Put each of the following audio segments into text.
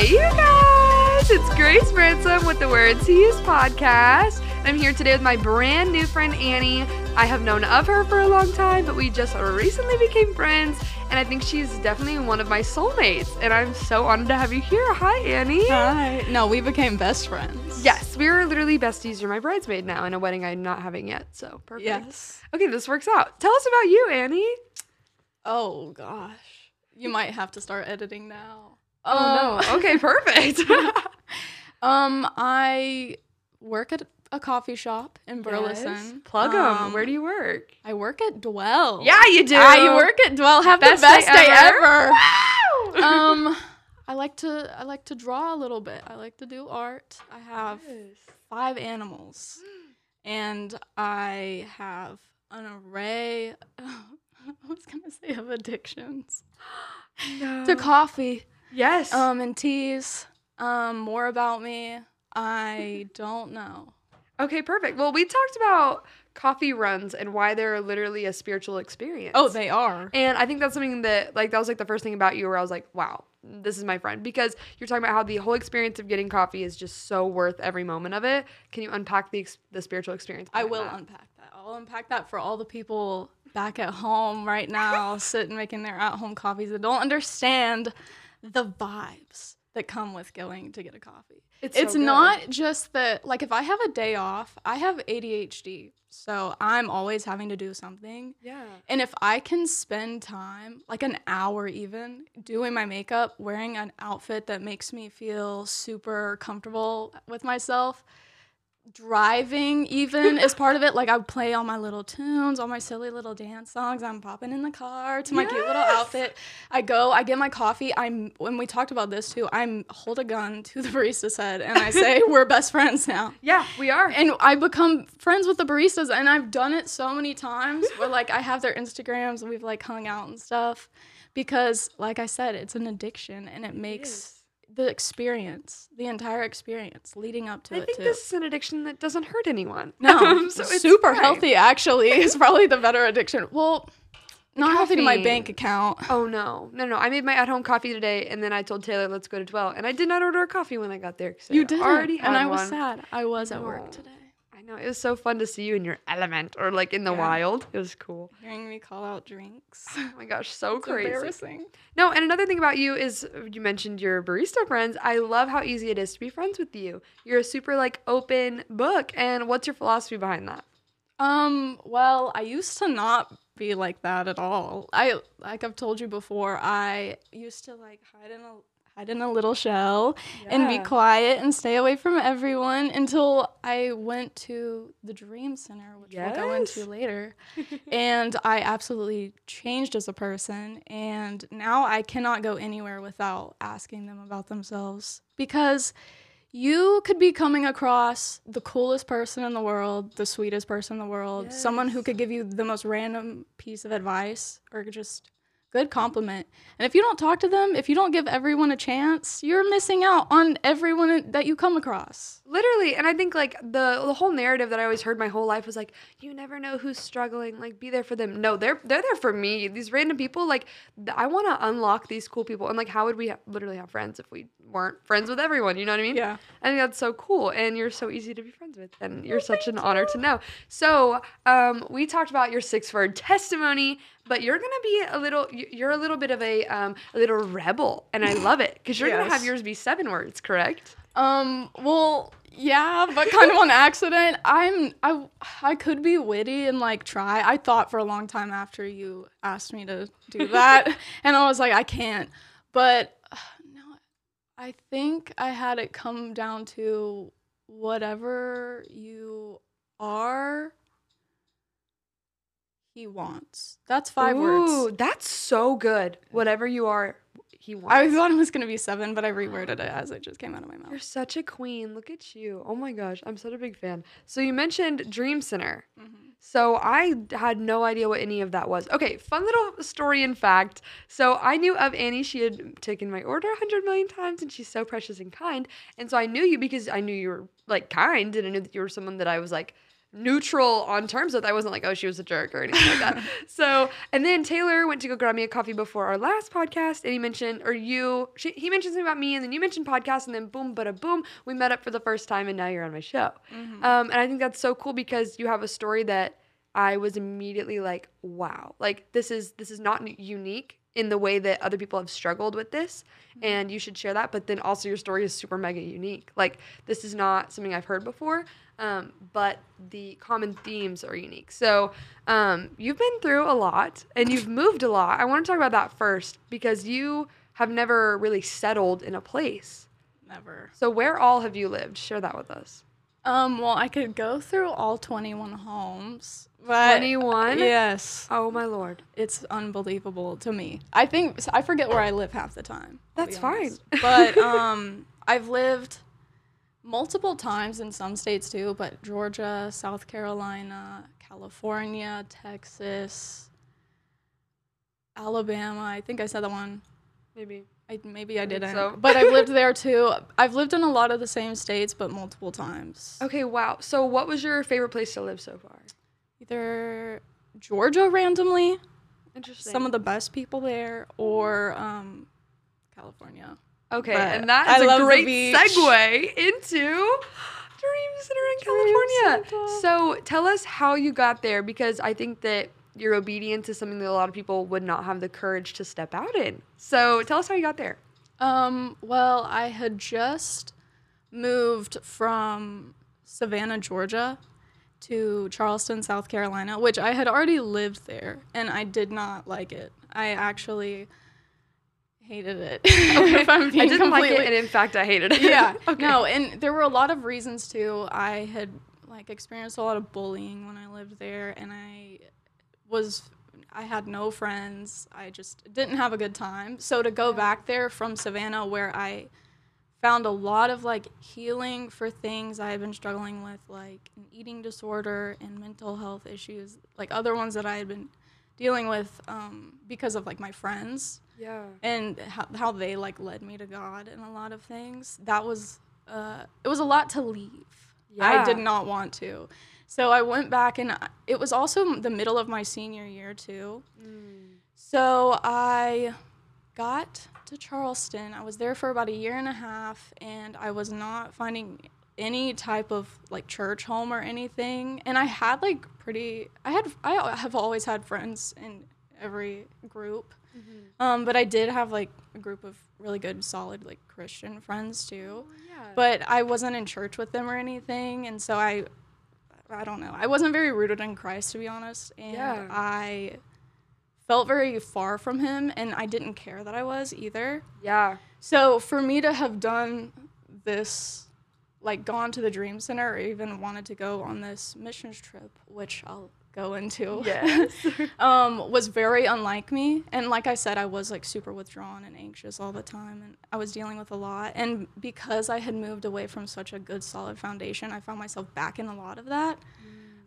Hey, you guys! It's Grace Ransom with the Words He Used podcast. I'm here today with my brand new friend Annie. I have known of her for a long time, but we just recently became friends, and I think she's definitely one of my soulmates. And I'm so honored to have you here. Hi, Annie. Hi. No, we became best friends. Yes, we were literally besties. You're my bridesmaid now in a wedding I'm not having yet, so perfect. Yes. Okay, this works out. Tell us about you, Annie. Oh gosh. You might have to start editing now. Oh Um, no. Okay, perfect. Um, I work at a coffee shop in Burleson. Yes. Plug them. Um, Where do you work? I work at Dwell. Yeah, you do. I work at Dwell. Have Best the best day day, ever. ever. Um, I like to I like to draw a little bit. I like to do art. I have five animals, and I have an array. I was gonna say of addictions No. to coffee, yes. um, and teas. Um, more about me. I don't know. okay, perfect. Well, we talked about coffee runs and why they're literally a spiritual experience. Oh, they are. And I think that's something that, like, that was like the first thing about you where I was like, wow, this is my friend. Because you're talking about how the whole experience of getting coffee is just so worth every moment of it. Can you unpack the, the spiritual experience? I will that? unpack that. I'll unpack that for all the people back at home right now, sitting making their at home coffees that don't understand the vibes that come with going to get a coffee. It's It's, so not just that, like, if I have a day off, I have ADHD. So I'm always having to do something. Yeah. And if I can spend time, like an hour even, doing my makeup, wearing an outfit that makes me feel super comfortable with myself, driving even is part of it. Like I would play all my little tunes, all my silly little dance songs. I'm popping in the car to my cute little outfit. I go, I get my coffee. I'm when we talked about this too, I'm hold a gun to the barista's head and I say, We're best friends now Yeah, we are. and I become friends with the baristas, and I've done it so many times where like I have their Instagrams, and we've like hung out and stuff, because like I said, it's an addiction, and it makes the experience, the entire experience leading up to I it think too. this is an addiction that doesn't hurt anyone. no, um, so it's super healthy actually is probably the better addiction. Well, not healthy to my bank account. Oh no, no, no! I made my at-home coffee today, and then I told Taylor, "Let's go to Dwell." And I did not order a coffee when I got there. 'cause I You did already had and I was one. sad. I was at work oh. today. I know it was so fun to see you in your element, or like in the Yeah. wild. It was cool. Hearing me call out drinks. Oh my gosh, so It's crazy. embarrassing. No, and another thing about you is uh, you mentioned your barista friends. I love how easy it is to be friends with you. You're a super like open book. And what's your philosophy behind that? Um, well, I used to not be like that at all. I like I've told you before, I used to like hide in a hide in a little shell and be quiet and stay away from everyone until I went to the Dream Center, which we'll go into later. and I absolutely changed as a person and now I cannot go anywhere without asking them about themselves because you could be coming across the coolest person in the world, the sweetest person in the world, someone who could give you the most random piece of advice or just good compliment. And if you don't talk to them, if you don't give everyone a chance, you're missing out on everyone that you come across. Literally, and I think like the the whole narrative that I always heard my whole life was like, you never know who's struggling. Like, be there for them. No, they're they're there for me. These random people, like, th- I want to unlock these cool people. And like, how would we ha- literally have friends if we weren't friends with everyone? You know what I mean? Yeah. I think that's so cool, and you're so easy to be friends with, and you're such an honor to know. So, um, we talked about your six word testimony, but you're gonna be a little, you're a little bit of a, um, a little rebel, and I love it because you're gonna have yours be seven words, correct? Um, well, yeah, but kind of on accident. I'm I I could be witty and like try. I thought for a long time after you asked me to do that, and I was like, I can't. But uh, no, I think I had it come down to whatever you are, he wants. That's five Ooh, words. that's so good. Whatever you are, he wants. I thought it was gonna be seven, but I reworded it as it just came out of my mouth. You're such a queen. Look at you. Oh my gosh, I'm such a big fan. So you mentioned Dream Center. Mhm. So I had no idea what any of that was. Okay, fun little story in fact. So I knew of Annie. She had taken my order a hundred million times, and she's so precious and kind. And so I knew you because I knew you were like kind, and I knew that you were someone that I was like neutral on terms with. I wasn't like, oh, she was a jerk or anything like that. So, and then Taylor went to go grab me a coffee before our last podcast, and he mentioned, or you, she, he mentioned something about me, and then you mentioned podcast, and then boom, but a boom, we met up for the first time, and now you're on my show. Um, and I think that's so cool because you have a story that I was immediately like, wow, like this is this is not unique in the way that other people have struggled with this, and you should share that. But then also your story is super mega unique. Like this is not something I've heard before, um, but the common themes are unique. So um, you've been through a lot and you've moved a lot. I want to talk about that first because you have never really settled in a place. Never. So where all have you lived? Share that with us. Um, well, I could go through all 21 homes, but 21? Yes, Oh my lord. it's unbelievable to me. I think I forget where I live half the time. That's fine. but um, I've lived multiple times in some states too, but Georgia, South Carolina, California, Texas, Alabama. I think I said that one. Maybe. I, maybe I think didn't. so. But I've lived there too. I've lived in a lot of the same states, but multiple times. Okay, wow. So what was your favorite place to live so far? Either Georgia randomly, Interesting. some of the best people there, or um, California. Okay, but and that I is love a great segue into Dream Center in California. Center. So tell us how you got there because I think that your obedience is something that a lot of people would not have the courage to step out in. So tell us how you got there. Um, well, I had just moved from Savannah, Georgia to Charleston, South Carolina, which I had already lived there and I did not like it. I actually hated it. if I'm being I didn't like it, and in fact, I hated it. yeah. okay. No, and there were a lot of reasons too. I had like experienced a lot of bullying when I lived there and I was I had no friends. I just didn't have a good time. So to go back there from Savannah where I found a lot of like healing for things I had been struggling with like an eating disorder and mental health issues, like other ones that I had been dealing with um, because of like my friends Yeah. and how, how they like led me to God and a lot of things. That was uh, it was a lot to leave. Yeah. I did not want to. So I went back and I- it was also the middle of my senior year too. So I got to Charleston. I was there for about a year and a half and I was not finding any type of like church home or anything. And I had like pretty I had I have always had friends in every group. Um, but I did have like a group of really good, solid, like Christian friends too. Yeah. But I wasn't in church with them or anything, and so I, I don't know. I wasn't very rooted in Christ to be honest, and Yeah. I felt very far from Him, and I didn't care that I was either. yeah. So for me to have done this, like gone to the Dream Center, or even wanted to go on this missions trip, which I'll go into Yes. um, was very unlike me. And like I said, I was like super withdrawn and anxious all the time, and I was dealing with a lot. And because I had moved away from such a good, solid foundation, I found myself back in a lot of that.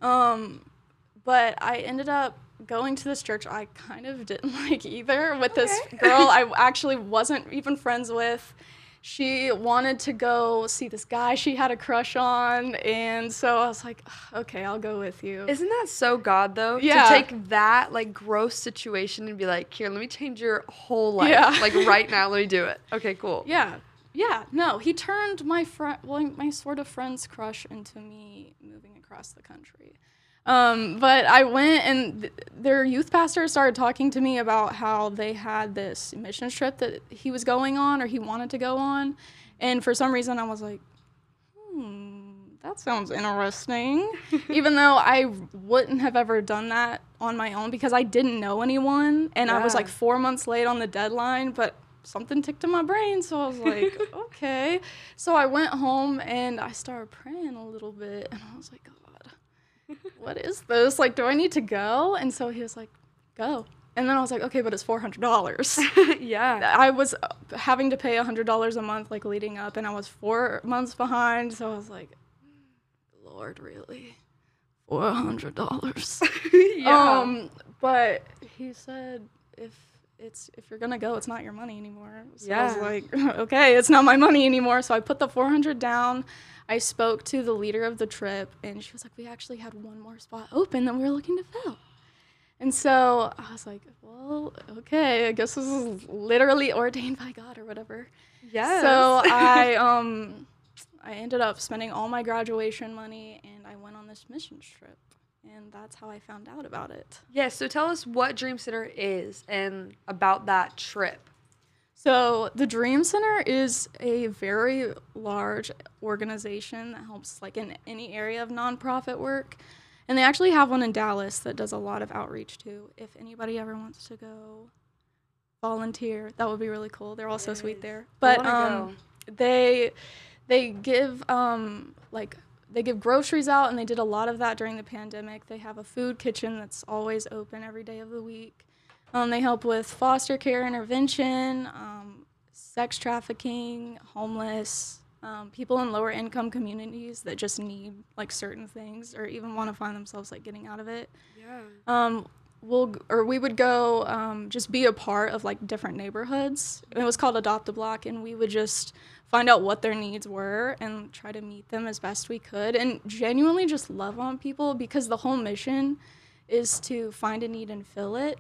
Um, but I ended up going to this church I kind of didn't like either with this girl I actually wasn't even friends with. She wanted to go see this guy she had a crush on, and so I was like, okay, I'll go with you. Isn't that so God though? Yeah. To take that like gross situation and be like, here, let me change your whole life. Yeah. Like right now, let me do it. Okay, cool. Yeah, yeah. No, he turned my friend, well, my sort of friend's crush into me moving across the country. Um, but I went and th- their youth pastor started talking to me about how they had this mission trip that he was going on or he wanted to go on, and for some reason I was like, hmm, that sounds interesting. Even though I wouldn't have ever done that on my own because I didn't know anyone and I was like four months late on the deadline, but something ticked in my brain. So I was like, okay. So I went home and I started praying a little bit and I was like, God, what is this? Like, do I need to go? And so he was like, go. And then I was like, okay, but it's $400. yeah. I was uh, having to pay $100 a month, like leading up, and I was four months behind. So I was like, Lord, really? $400? yeah. Um, but he said, if it's if you're gonna go, it's not your money anymore. So I was like, okay, it's not my money anymore. So I put the 400 down. I spoke to the leader of the trip, and she was like, we actually had one more spot open that we were looking to fill. And so I was like, well, okay, I guess this is literally ordained by God or whatever. Yeah. So I um I ended up spending all my graduation money and I went on this missions trip. And that's how I found out about it. yes. So tell us what Dream Center is and about that trip. So the Dream Center is a very large organization that helps like in any area of nonprofit work. And they actually have one in Dallas that does a lot of outreach too. If anybody ever wants to go volunteer, that would be really cool. They're all so sweet there. But um they they give um like they give groceries out and they did a lot of that during the pandemic. They have a food kitchen that's always open every day of the week. Um, they help with foster care intervention, um, sex trafficking, homeless, um, people in lower income communities that just need like certain things or even want to find themselves like getting out of it. Yeah. Um, we'll or we would go um, just be a part of like different neighborhoods. It was called Adopt a Block, and we would just find out what their needs were and try to meet them as best we could, and genuinely just love on people because the whole mission is to find a need and fill it.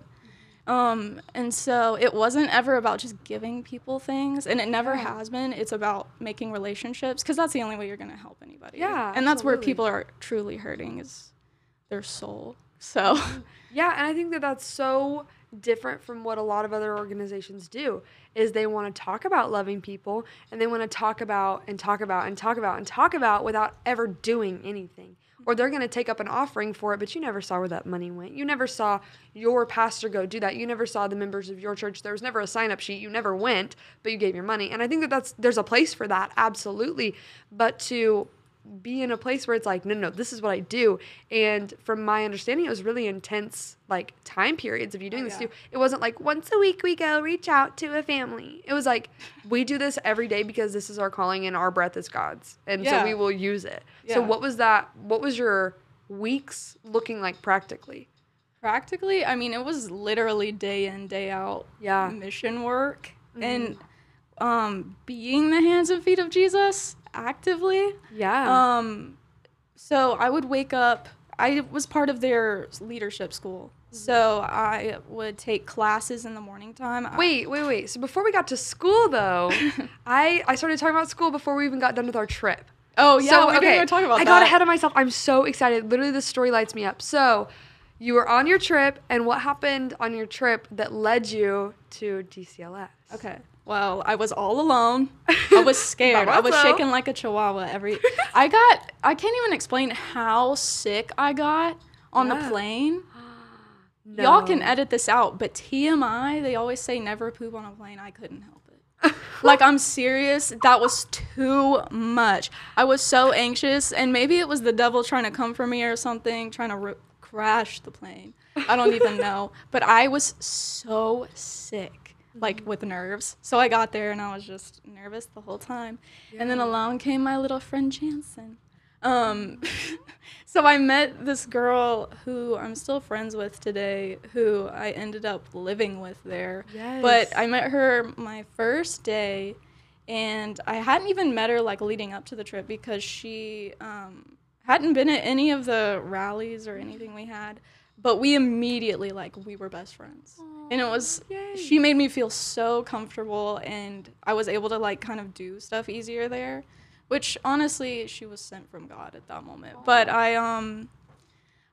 Um, and so it wasn't ever about just giving people things, and it never Yeah. has been. It's about making relationships because that's the only way you're gonna help anybody. Yeah, and that's where people are truly hurting is their soul. So. Yeah, and I think that that's so different from what a lot of other organizations do is they want to talk about loving people and they want to talk about and talk about and talk about and talk about without ever doing anything. Or they're going to take up an offering for it, but you never saw where that money went. You never saw your pastor go do that. You never saw the members of your church. There was never a sign up sheet. You never went, but you gave your money. And I think that that's there's a place for that, absolutely. But to be in a place where it's like, no, no, this is what I do. And from my understanding, it was really intense, like time periods of you doing this yeah. too. It wasn't like once a week we go reach out to a family. It was like we do this every day because this is our calling and our breath is God's, and so we will use it. So what was that? What was your weeks looking like practically? Practically, I mean, it was literally day in, day out Yeah. mission work and um, being the hands and feet of Jesus actively. Yeah. Um, so I would wake up. I was part of their leadership school, so I would take classes in the morning time. Wait, wait, wait. So before we got to school, though, I I started talking about school before we even got done with our trip. Oh yeah, we didn't talk about I that. got ahead of myself. I'm so excited. Literally, this story lights me up. So, you were on your trip, and what happened on your trip that led you to DCLS? Okay. Well, I was all alone. I was scared. I was shaking like a chihuahua every I got I can't even explain how sick I got on Yeah. the plane. Y'all can edit this out, but TMI, they always say never poop on a plane. I couldn't help it. like I'm serious, that was too much. I was so anxious and maybe it was the devil trying to come for me or something, trying to crash the plane. I don't even know, but I was so sick. Like with nerves. So I got there and I was just nervous the whole time. And then along came my little friend Jansen. Um, so I met this girl who I'm still friends with today, who I ended up living with there. Yes. But I met her my first day, and I hadn't even met her like leading up to the trip because she um, hadn't been at any of the rallies or anything we had. But we immediately like we were best friends, and it was Yay. she made me feel so comfortable, and I was able to like kind of do stuff easier there which honestly she was sent from god at that moment. But i um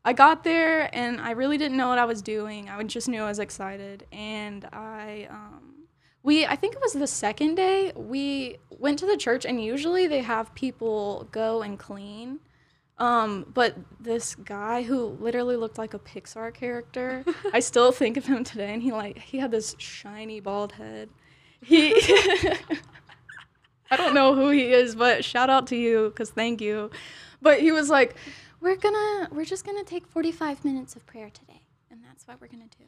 i got there and i really didn't know what i was doing. I just knew i was excited and i um we i think it was the second day we went to the church and usually they have people go and clean um, but this guy who literally looked like a Pixar character, I still think of him today, and he like he had this shiny bald head. He I don't know who he is, but shout out to you because thank you. But he was like, "We're gonna, we're just gonna take 45 minutes of prayer today, and that's what we're gonna do."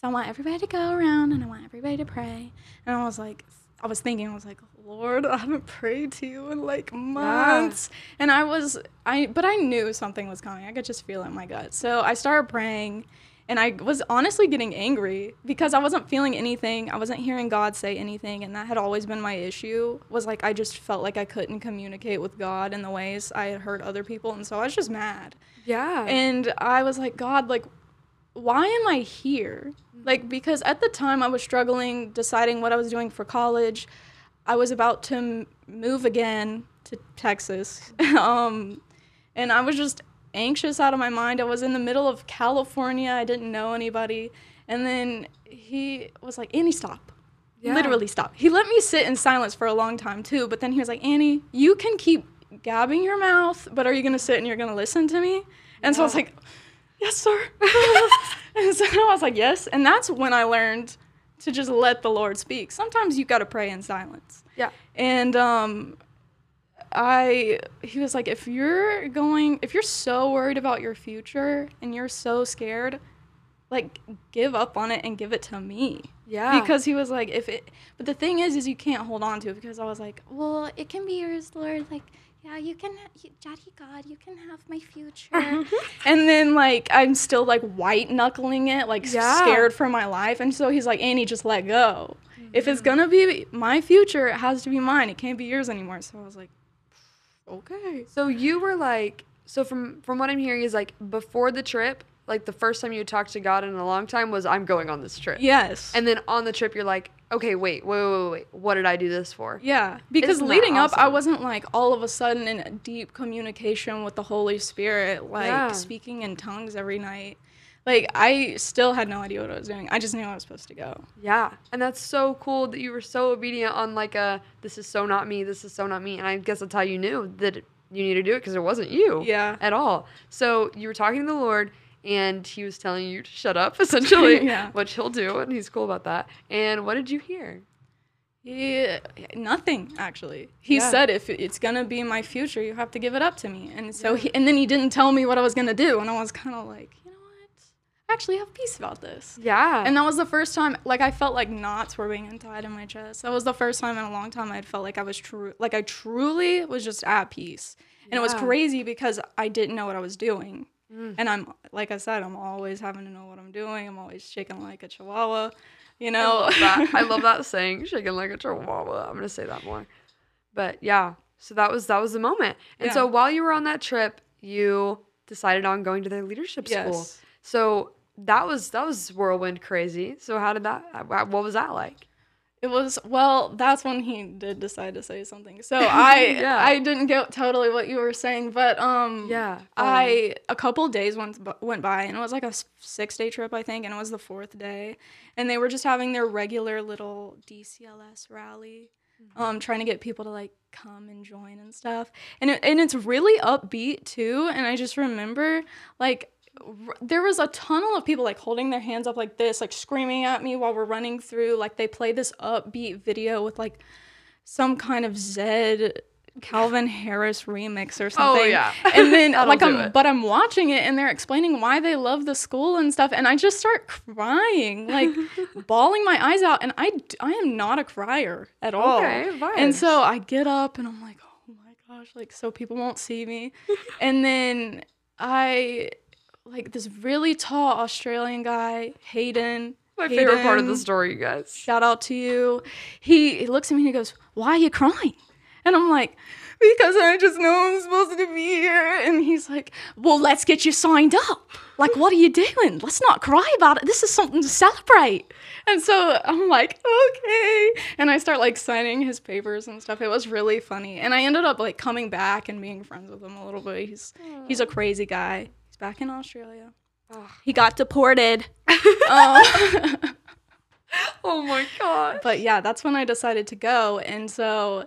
So I want everybody to go around, and I want everybody to pray. And I was like, I was thinking, I was like, Lord, I haven't prayed to you in like months, and I was, I, but I knew something was coming. I could just feel it in my gut. So I started praying, And I was honestly getting angry because I wasn't feeling anything. I wasn't hearing God say anything, and that had always been my issue. Was like I just felt like I couldn't communicate with God in the ways I had heard other people, and so I was just mad. Yeah. And I was like, God, like, why am I here? Like, because at the time I was struggling deciding what I was doing for college. I was about to m- move again to Texas. um, and I was just anxious out of my mind. I was in the middle of California. I didn't know anybody. And then he was like, Annie, stop. Yeah. Literally stop. He let me sit in silence for a long time too, but then he was like, Annie, you can keep gabbing your mouth, but are you gonna sit and you're gonna listen to me? And so I was like, Yes, sir. and so I was like, Yes. And that's when I learned to just let the Lord speak. Sometimes you gotta pray in silence. yeah. And um I he was like if you're going if you're so worried about your future and you're so scared like give up on it and give it to me. Yeah. Because he was like if it but the thing is is you can't hold on to it because I was like, "Well, it can be yours, Lord." Like, yeah, you can you, Daddy God, you can have my future. and then like I'm still like white knuckling it, like Yeah. scared for my life. And so he's like, "Annie, just let go." If it's gonna be my future, it has to be mine. It can't be yours anymore. So I was like, okay. So you were like, so from from what I'm hearing is like before the trip, like the first time you talked to God in a long time was I'm going on this trip. Yes. And then on the trip you're like, okay, wait, wait, wait, wait, wait. What did I do this for? yeah, because Isn't leading up, I wasn't like all of a sudden in a deep communication with the Holy Spirit, like Yeah. speaking in tongues every night. Like I still had no idea what I was doing. I just knew I was supposed to go. Yeah. And that's so cool that you were so obedient on like a this is so not me, this is so not me. And I guess that's how you knew that you need to do it because it wasn't you. Yeah. At all. So you were talking to the Lord and he was telling you to shut up essentially, Yeah. which he'll do and he's cool about that. And what did you hear? Yeah, nothing actually. He Yeah. said if it's gonna be my future, you have to give it up to me. And so he, and then he didn't tell me what I was gonna do, and I was kind of like, you know what? I actually have peace about this. Yeah. And that was the first time, like I felt like knots were being untied in my chest. That was the first time in a long time I had felt like I was true, like I truly was just at peace. And it was crazy because I didn't know what I was doing. Mm. And I'm, like I said, I'm always having to know what I'm doing. I'm always shaking like a chihuahua, you I know. love that. I love that saying, shaking like a chihuahua. I'm gonna say that more. But yeah, so that was that was the moment. And so while you were on that trip, you decided on going to the leadership school. Yes. So that was that was whirlwind crazy. So how did that? What was that like? It was well. That's when he did decide to say something. So I Yeah. I didn't get totally what you were saying, but um Yeah. I a couple days went went by and it was like a six day trip I think, and it was the fourth day, and they were just having their regular little DCLS rally, um trying to get people to like come and join and stuff, and it, and it's really upbeat too, and I just remember like there was a tunnel of people like holding their hands up like this, like screaming at me while we're running through. Like they play this upbeat video with like some kind of Zedd Calvin Harris remix or something. Oh, yeah. And then like I'm it. but I'm watching it and they're explaining why they love the school and stuff and I just start crying, like bawling my eyes out and I I am not a crier at all. Okay, And so I get up and I'm like, "Oh my gosh, like so people won't see me." and then I like this really tall Australian guy, Hayden. My favorite part of the story, you guys. Shout out to you. He, he looks at me and he goes, Why are you crying? And I'm like, Because I just know I'm supposed to be here. And he's like, Well, let's get you signed up. Like, what are you doing? Let's not cry about it. This is something to celebrate. And so I'm like, okay. And I start like signing his papers and stuff. It was really funny. And I ended up like coming back and being friends with him a little bit. He's he's a crazy guy. He's back in Australia. Ugh. He got deported. um, Oh my god. but yeah, that's when I decided to go. And so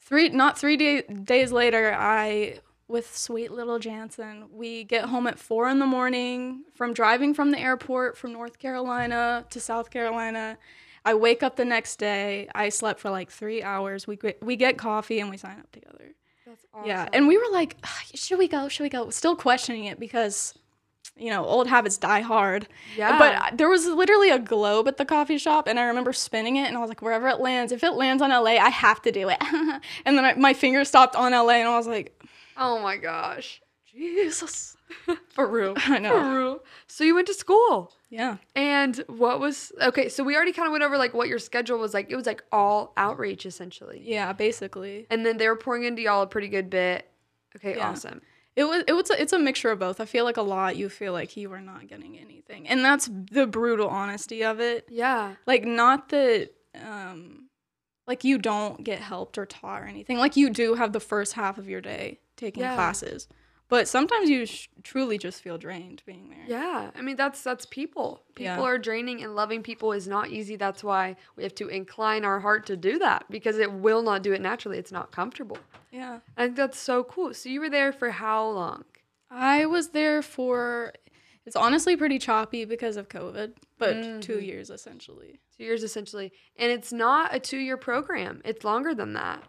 three not three day, days later, I with sweet little Jansen, we get home at four in the morning from driving from the airport from North Carolina to South Carolina. I wake up the next day. I slept for like three hours. We we get coffee and we sign up together. That's awesome. Yeah, and we were like, should we go? Should we go? Still questioning it because, you know, old habits die hard. Yeah. But there was literally a globe at the coffee shop, and I remember spinning it, and I was like, wherever it lands, if it lands on LA, I have to do it. and then I, my finger stopped on LA, and I was like, oh my gosh. Jesus. For real. I know. For real. So you went to school. Yeah. And what was okay? So we already kind of went over like what your schedule was like. It was like all outreach essentially, Yeah, basically. and then they were pouring into y'all a pretty good bit. Okay, Yeah. awesome. It was it was a, it's a mixture of both. I feel like a lot you feel like you are not getting anything. And that's the brutal honesty of it. Yeah, Like not that um like you don't get helped or taught or anything. Like you do have the first half of your day taking Yeah. classes. But sometimes you sh- truly just feel drained being there. yeah. I mean, that's that's people. People Yeah. are draining, and loving people is not easy. That's why we have to incline our heart to do that because it will not do it naturally. It's not comfortable. Yeah. I think that's so cool. So you were there for how long? I was there for it's honestly pretty choppy because of COVID, but Mm-hmm. 2 years essentially. Two years essentially, and it's not a two-year program. It's longer than that.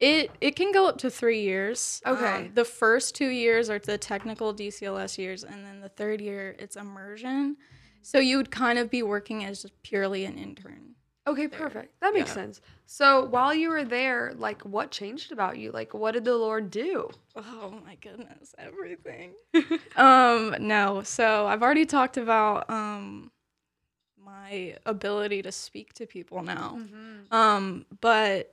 It it can go up to three years. Okay. Um, the first two years are the technical DCLS years, and then the third year it's immersion. So you would kind of be working as purely an intern. Okay, perfect. That makes Yeah. sense. So while you were there, like what changed about you? Like what did the Lord do? Oh my goodness, everything. um, no. So I've already talked about um my ability to speak to people now. Um, but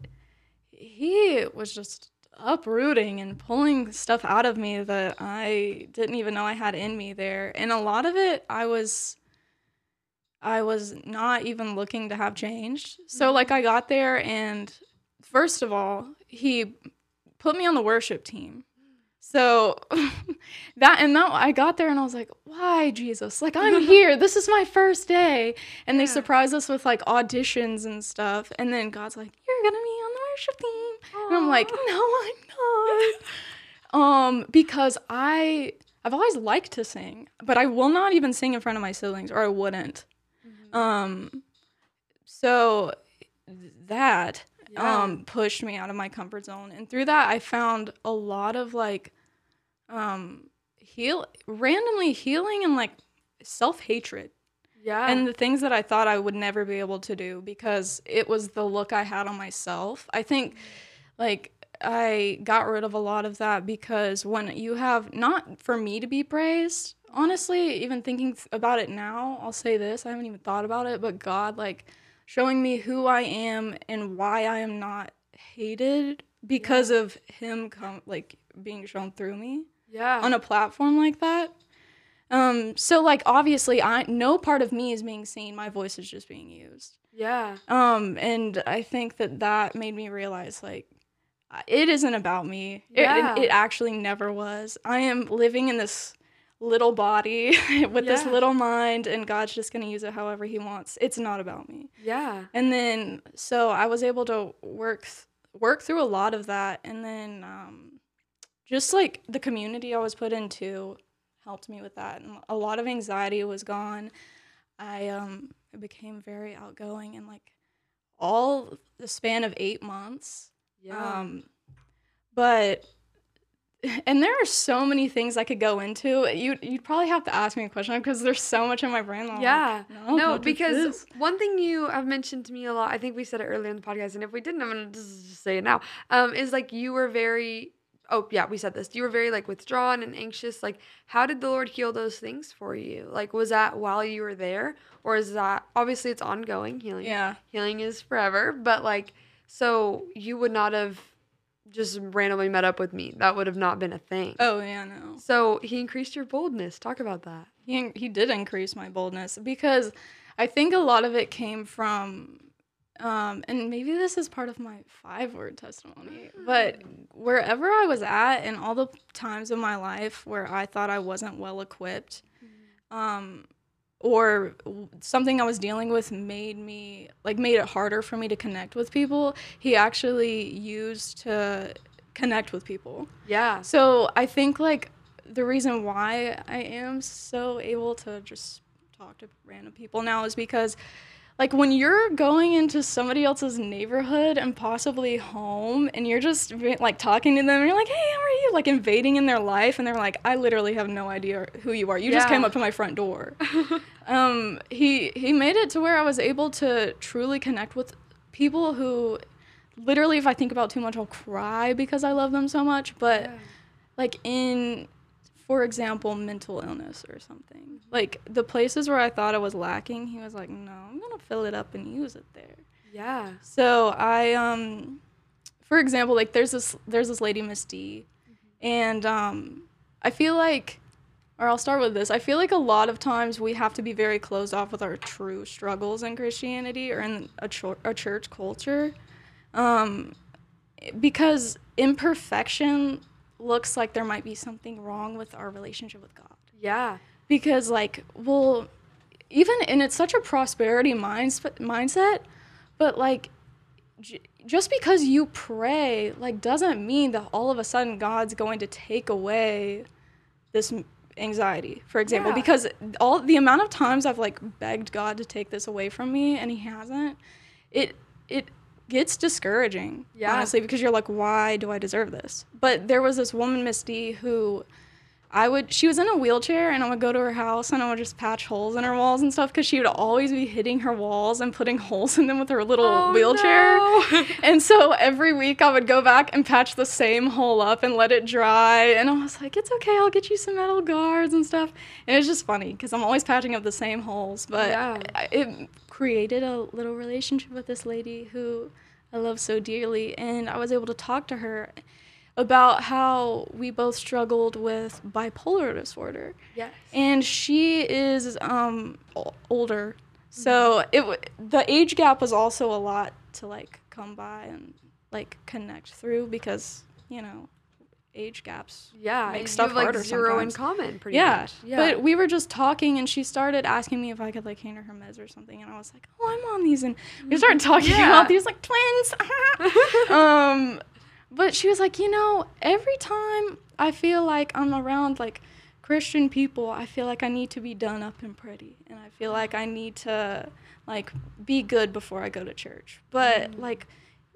he was just uprooting and pulling stuff out of me that I didn't even know I had in me there. And a lot of it I was I was not even looking to have changed. So mm-hmm. like I got there and first of all, he put me on the worship team. So that and that I got there and I was like, "Why, Jesus? Like I'm here. This is my first day." And they Yeah. surprised us with like auditions and stuff. And then God's like, "You're going to be worship team." And I'm like, "No, I'm not." um because I I've always liked to sing, but I will not even sing in front of my siblings or I wouldn't. Um so that Yeah. um pushed me out of my comfort zone and through that I found a lot of like um heal randomly healing and like self-hatred yeah. and the things that I thought I would never be able to do because it was the look I had on myself. I think like I got rid of a lot of that because when you have not for me to be praised, honestly, even thinking about it now, I'll say this, I haven't even thought about it, but God like showing me who I am and why I am not hated because of him come like being shown through me yeah. on a platform like that. Um, so like obviously I no part of me is being seen. My voice is just being used. yeah. Um, and I think that that made me realize like it isn't about me. It- Yeah. It, it actually never was. I am living in this little body with this little mind and God's just going to use it however he wants. It's not about me. Yeah. And then so I was able to work work through a lot of that and then um just like the community I was put into helped me with that and a lot of anxiety was gone. I um became very outgoing and like all the span of 8 months. Yeah. Um but and there are so many things I could go into. You you'd probably have to ask me a question because there's so much in my brain. I'm like, yeah. no, no, because one thing you have mentioned to me a lot, I think we said it earlier in the podcast, and if we didn't, I'm gonna just say it now. Um, is like you were very oh yeah, we said this. You were very like withdrawn and anxious. Like, how did the Lord heal those things for you? Like, was that while you were there, or is that obviously it's ongoing healing? yeah. healing is forever. But like, so you would not have just randomly met up with me. That would have not been a thing. Oh yeah, no. So he increased your boldness. Talk about that. He he did increase my boldness because I think a lot of it came from um and maybe this is part of my five word testimony, but wherever I was at and all the times in my life where I thought I wasn't well equipped um or something I was dealing with made me like made it harder for me to connect with people, he actually used to connect with people. Yeah. So I think like the reason why I am so able to just talk to random people now is because like when you're going into somebody else's neighborhood and possibly home and you're just like talking to them and you're like hey how are you? Like invading in their life and they're like i literally have no idea who you are. You just came up to my front door. Um he he made it to where i was able to truly connect with people who literally if i think about too much i'll cry because i love them so much but like in for example, mental illness or something. Like the places where I thought I was lacking, he was like, "No, I'm gonna fill it up and use it there." Yeah. So I, um, for example, like there's this there's this lady Misty, and um, I feel like, or I'll start with this. I feel like a lot of times we have to be very closed off with our true struggles in Christianity or in a, a church culture, um, because imperfection looks like there might be something wrong with our relationship with God Yeah. because like well even and it's such a prosperity minds- mindset but like j- just because you pray like doesn't mean that all of a sudden god's going to take away this anxiety for example Yeah. because all the amount of times i've like begged god to take this away from me and he hasn't it it gets discouraging Yeah. honestly because you're like why do i deserve this but there was this woman misty who I would she was in a wheelchair and I would go to her house and I would just patch holes in her walls and stuff because she would always be hitting her walls and putting holes in them with her little Oh, wheelchair. no. And so every week I would go back and patch the same hole up and let it dry. And I was like, it's okay, I'll get you some metal guards and stuff. And it's just funny because I'm always patching up the same holes. But Yeah. It created a little relationship with this lady who I love so dearly. And I was able to talk to her about how we both struggled with bipolar disorder Yes. and she is um older so it w- the age gap was also a lot to like come by and like connect through because you know age gaps Yeah. make stuff you have like harder zero in common, pretty yeah. much. Yeah. but we were just talking and she started asking me if i could like hand her her meds or something and i was like oh i'm on these and we started talking Yeah. about these like twins um but she was like you know every time i feel like i'm around like christian people i feel like i need to be done up and pretty and i feel like i need to like be good before i go to church but like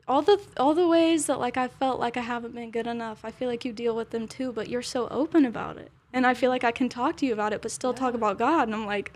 all the all the ways that like i felt like i haven't been good enough i feel like you deal with them too but you're so open about it and i feel like i can talk to you about it but still talk about god and i'm like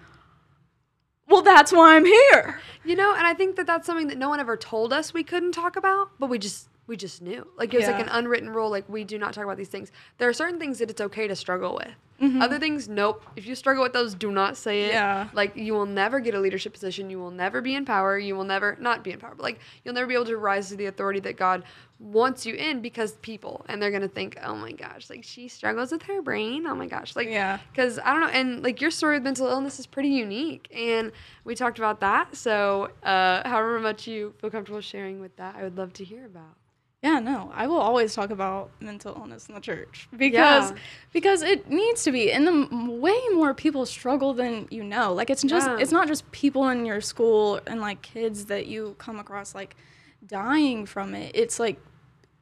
well that's why i'm here You know, and I think that that's something that no one ever told us we couldn't talk about, but we just we just knew. Like it was like an unwritten rule like we do not talk about these things. There are certain things that it's okay to struggle with. Mm-hmm. Other things, nope. If you struggle with those, do not say it. Yeah. Like you will never get a leadership position. You will never be in power. You will never not be in power, but like you'll never be able to rise to the authority that God wants you in because people and they're gonna think, oh my gosh, like she struggles with her brain. Oh my gosh, like Yeah. because I don't know, and like your story with mental illness is pretty unique, and we talked about that. So, uh, however much you feel comfortable sharing with that, I would love to hear about. Yeah, no, I will always talk about mental illness in the church because Yeah. because it needs to be, and the way more people struggle than you know. Like it's just Yeah. it's not just people in your school and like kids that you come across like dying from it. It's like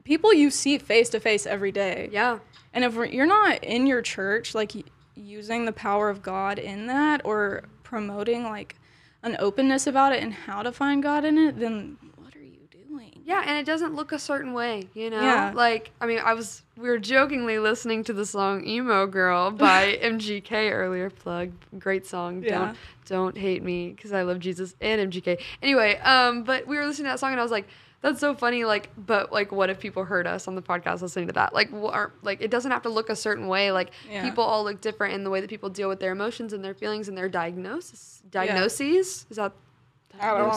people you see face to face every day. Yeah, And if you're not in your church, like using the power of God in that or promoting like an openness about it and how to find God in it, then what are you doing? Yeah, and it doesn't look a certain way, you know. Yeah. Like, I mean, I was we were jokingly listening to the song "Emo Girl" by MGK earlier. Plug, great song. Yeah. Don't don't hate me because I love Jesus and MGK. Anyway, um, but we were listening to that song and I was like. That's so funny, like, but like, what if people heard us on the podcast listening to that? Like, what are, like, it doesn't have to look a certain way. Like, Yeah. people all look different in the way that people deal with their emotions and their feelings and their diagnosis. Diagnoses is that? I don't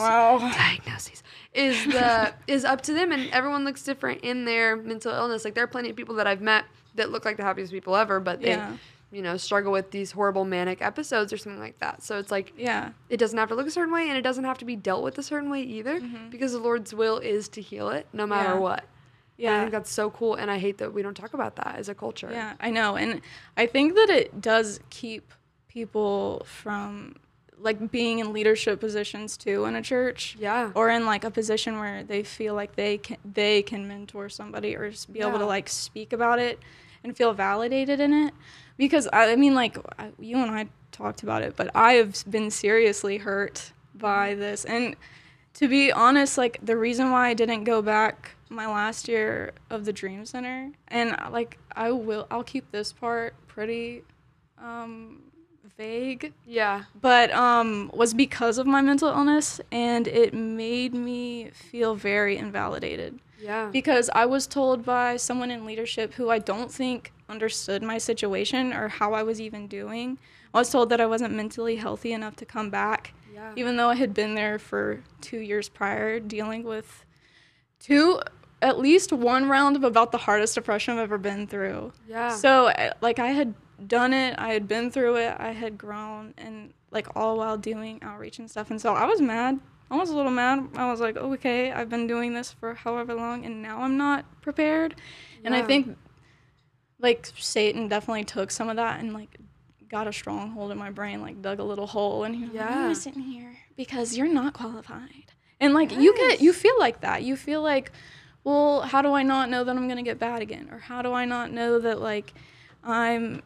know. Diagnoses is the is up to them and everyone looks different in their mental illness like there are plenty of people that i've met that look like the happiest people ever but they Yeah. you know struggle with these horrible manic episodes or something like that so it's like Yeah. it doesn't have to look a certain way and it doesn't have to be dealt with a certain way either because the lord's will is to heal it no matter Mm-hmm. Yeah. And i think that's so cool and i hate that we don't talk about that as a culture Yeah, I know. And I think that it does keep people from like being in leadership positions too in a church. Yeah. Or in like a position where they feel like they can they can mentor somebody or just be able to like speak about it and feel validated in it. Because I, I mean like I, you and I talked about it, but I have been seriously hurt by this and to be honest, like the reason why I didn't go back my last year of the Dream Center, and like I will, I'll keep this part pretty um, vague, yeah but um, was because of my mental illness, and it made me feel very invalidated yeah because I was told by someone in leadership who I don't think understood my situation or how I was even doing. I was told that I wasn't mentally healthy enough to come back, Yeah. even though I had been there for two years prior, dealing with two, at least one round of about the hardest depression I've ever been through. Yeah. So, like, I had done it, I had been through it, I had grown, and like all while doing outreach and stuff. And so I was mad. I was a little mad. I was like, okay, I've been doing this for however long, and now I'm not prepared. And I think, like, Satan definitely took some of that and, like, got a stronghold in my brain, like, dug a little hole. And he was like, Yeah. sitting here because you're not qualified. And, like, you get, you feel like that. You feel like, well, how do I not know that I'm going to get bad again? Or how do I not know that, like, I'm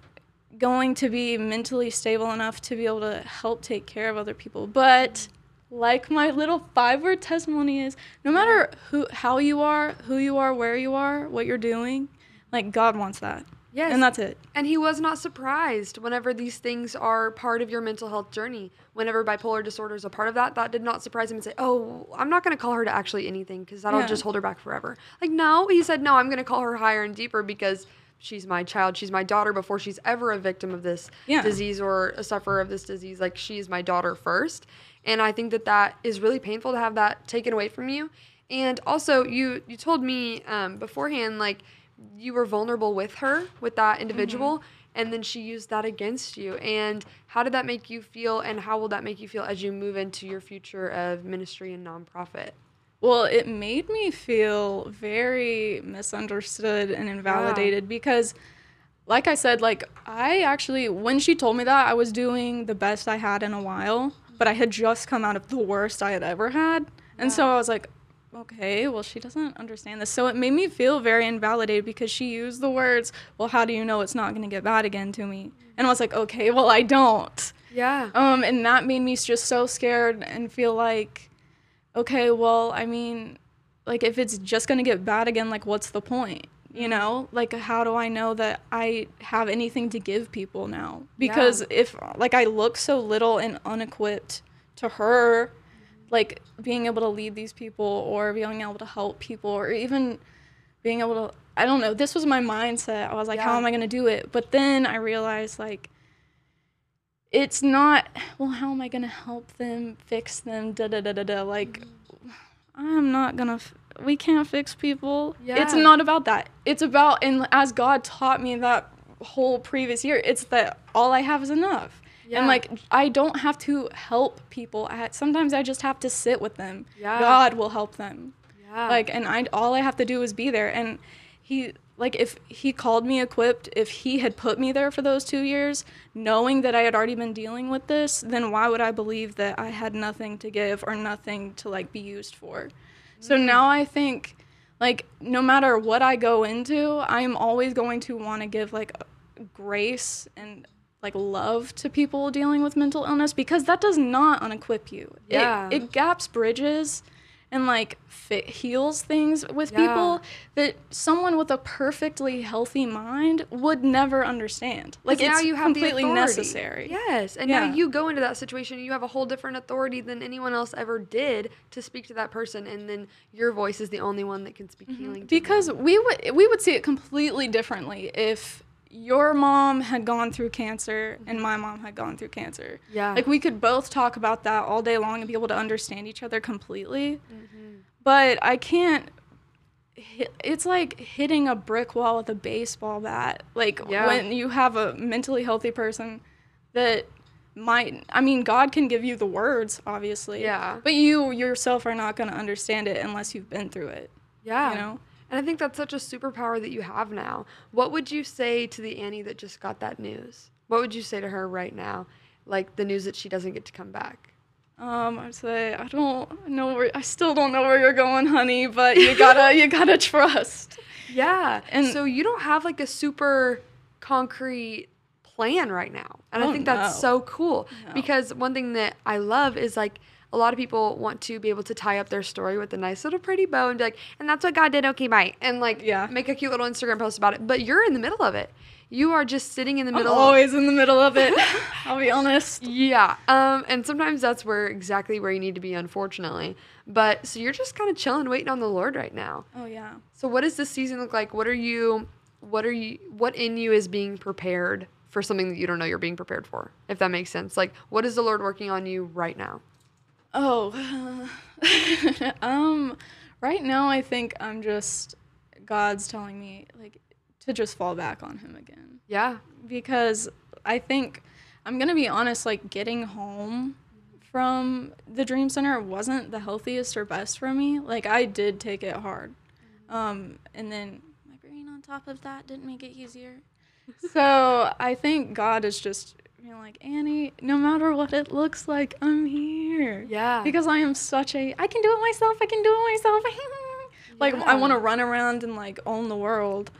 going to be mentally stable enough to be able to help take care of other people. But like my little five word testimony is no matter who how you are, who you are, where you are, what you're doing, like God wants that. yes. And that's it. And he was not surprised whenever these things are part of your mental health journey. Whenever bipolar disorder is a part of that, that did not surprise him and say, Oh, I'm not going to call her to actually anything because that'll Yeah. just hold her back forever. Like, no, he said, No, I'm going to call her higher and deeper because she's my child. She's my daughter before she's ever a victim of this Yeah. disease or a sufferer of this disease. Like, she is my daughter first. And I think that that is really painful to have that taken away from you. And also, you you told me um, beforehand, like you were vulnerable with her, with that individual, and then she used that against you. And how did that make you feel? And how will that make you feel as you move into your future of ministry and nonprofit? Well, it made me feel very misunderstood and invalidated because like I said, like I actually when she told me that I was doing the best I had in a while, but I had just come out of the worst I had ever had. And so I was like, okay, well she doesn't understand this. So it made me feel very invalidated because she used the words, "Well, how do you know it's not going to get bad again to me?" And I was like, "Okay, well I don't." Yeah. Um, and that made me just so scared and feel like, okay, well, I mean, like if it's just gonna get bad again, like what's the point? You mm-hmm. know, like how do I know that I have anything to give people now? Because if like I look so little and unequipped to her, like being able to lead these people or being able to help people or even being able to I don't know, this was my mindset. I was like, how am I gonna do it? But then I realized like it's not well how am i going to help them fix them da da da da da like i'm not going to f- we can't fix people yeah. it's not about that it's about and as god taught me that whole previous year it's that all i have is enough Yeah. and like i don't have to help people at sometimes i just have to sit with them Yeah. god will help them Yeah. like and i all i have to do is be there and he like if he called me equipped if he had put me there for those two years knowing that i had already been dealing with this then why would i believe that i had nothing to give or nothing to like be used for? So mm. now i think like no matter what i go into i'm always going to want to give like grace and like love to people dealing with mental illness because that does not unequip you. It- Yeah. it, gaps bridges and like fit, heals things with Yeah. people that someone with a perfectly healthy mind would never understand. Like it's now you have the completely necessary. Yes, and Yeah. now you go into that situation, you have a whole different authority than anyone else ever did to speak to that person, and then your voice is the only one that can speak mm-hmm. healing. to them. Because we would we would see it completely differently if your mom had gone through cancer and my mom had gone through cancer. Yeah. Like we could both talk about that all day long and be able to understand each other completely. Mm-hmm. But I can't it's like hitting a brick wall with a baseball bat. Like Yeah. when you have a mentally healthy person that might I mean God can give you the words obviously. Yeah. But you yourself are not going to understand it unless you've been through it. yeah, you know? And I think that's such a superpower that you have now. What would you say to the Annie that just got that news? What would you say to her right now, like the news that she doesn't get to come back? Um, I'd say I don't know where I still don't know where you're going, honey, but you gotta you gotta trust. Yeah. And so you don't have like a super concrete plan right now. And I Oh, think that's no. so cool No. because one thing that I love is like a lot of people want to be able to tie up their story with a nice little pretty bow and be like, and that's what God did, okay, bye. And like Yeah. make a cute little Instagram post about it. But you're in the middle of it. You are just sitting in the I'm middle. always in the middle of it. I'll be honest. Yeah. Um, and sometimes that's where exactly where you need to be, unfortunately. But so you're just kind of chilling, waiting on the Lord right now. Oh yeah. So what does this season look like? What are you what are you what in you is being prepared for something that you don't know you're being prepared for if that makes sense like what is the lord working on you right now Oh, um, right now I think I'm just God's telling me like to just fall back on Him again yeah because I think I'm gonna be honest. Like getting home from the Dream Center wasn't the healthiest or best for me. Like I did take it hard, um, and then my brain on top of that didn't make it easier. so I think God is just being like Annie. No matter what it looks like, I'm here. yeah Because I am such a I can do it myself. I can do it myself. like I want to run around and like own the world,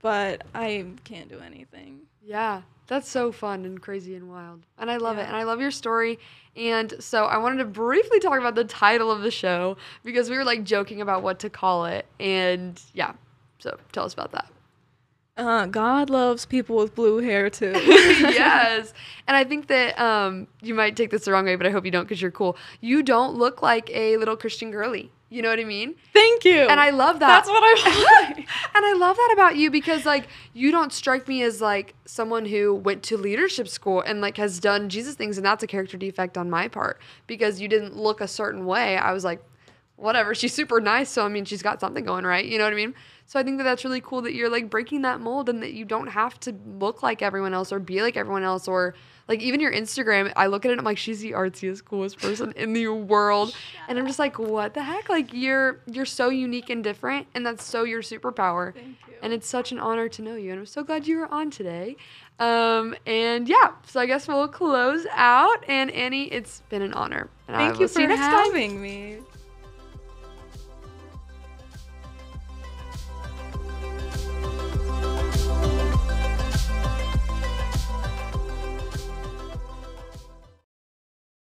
but I can't do anything. Yeah, that's so fun and crazy and wild. And I love it. And I love your story. And so I wanted to briefly talk about the title of the show because we were like joking about what to call it. And yeah, so tell us about that. Uh, God loves people with blue hair too. yes. And I think that um, you might take this the wrong way, but I hope you don't because you're cool. You don't look like a little Christian girly. You know what I mean? Thank you. And I love that. That's what I want. and I love that about you because like you don't strike me as like someone who went to leadership school and like has done Jesus things and that's a character defect on my part because you didn't look a certain way. I was like whatever, she's super nice so I mean she's got something going right, you know what I mean? So I think that that's really cool that you're like breaking that mold and that you don't have to look like everyone else or be like everyone else or like even your Instagram, I look at it and I'm like, she's the artsiest, coolest person in the world. And I'm just like, what the heck? Like you're you're so unique and different and that's so your superpower. Thank you. And it's such an honor to know you. And I'm so glad you were on today. Um, and yeah, so I guess we'll close out. And Annie, it's been an honor. And I Thank will you for you next time. having me.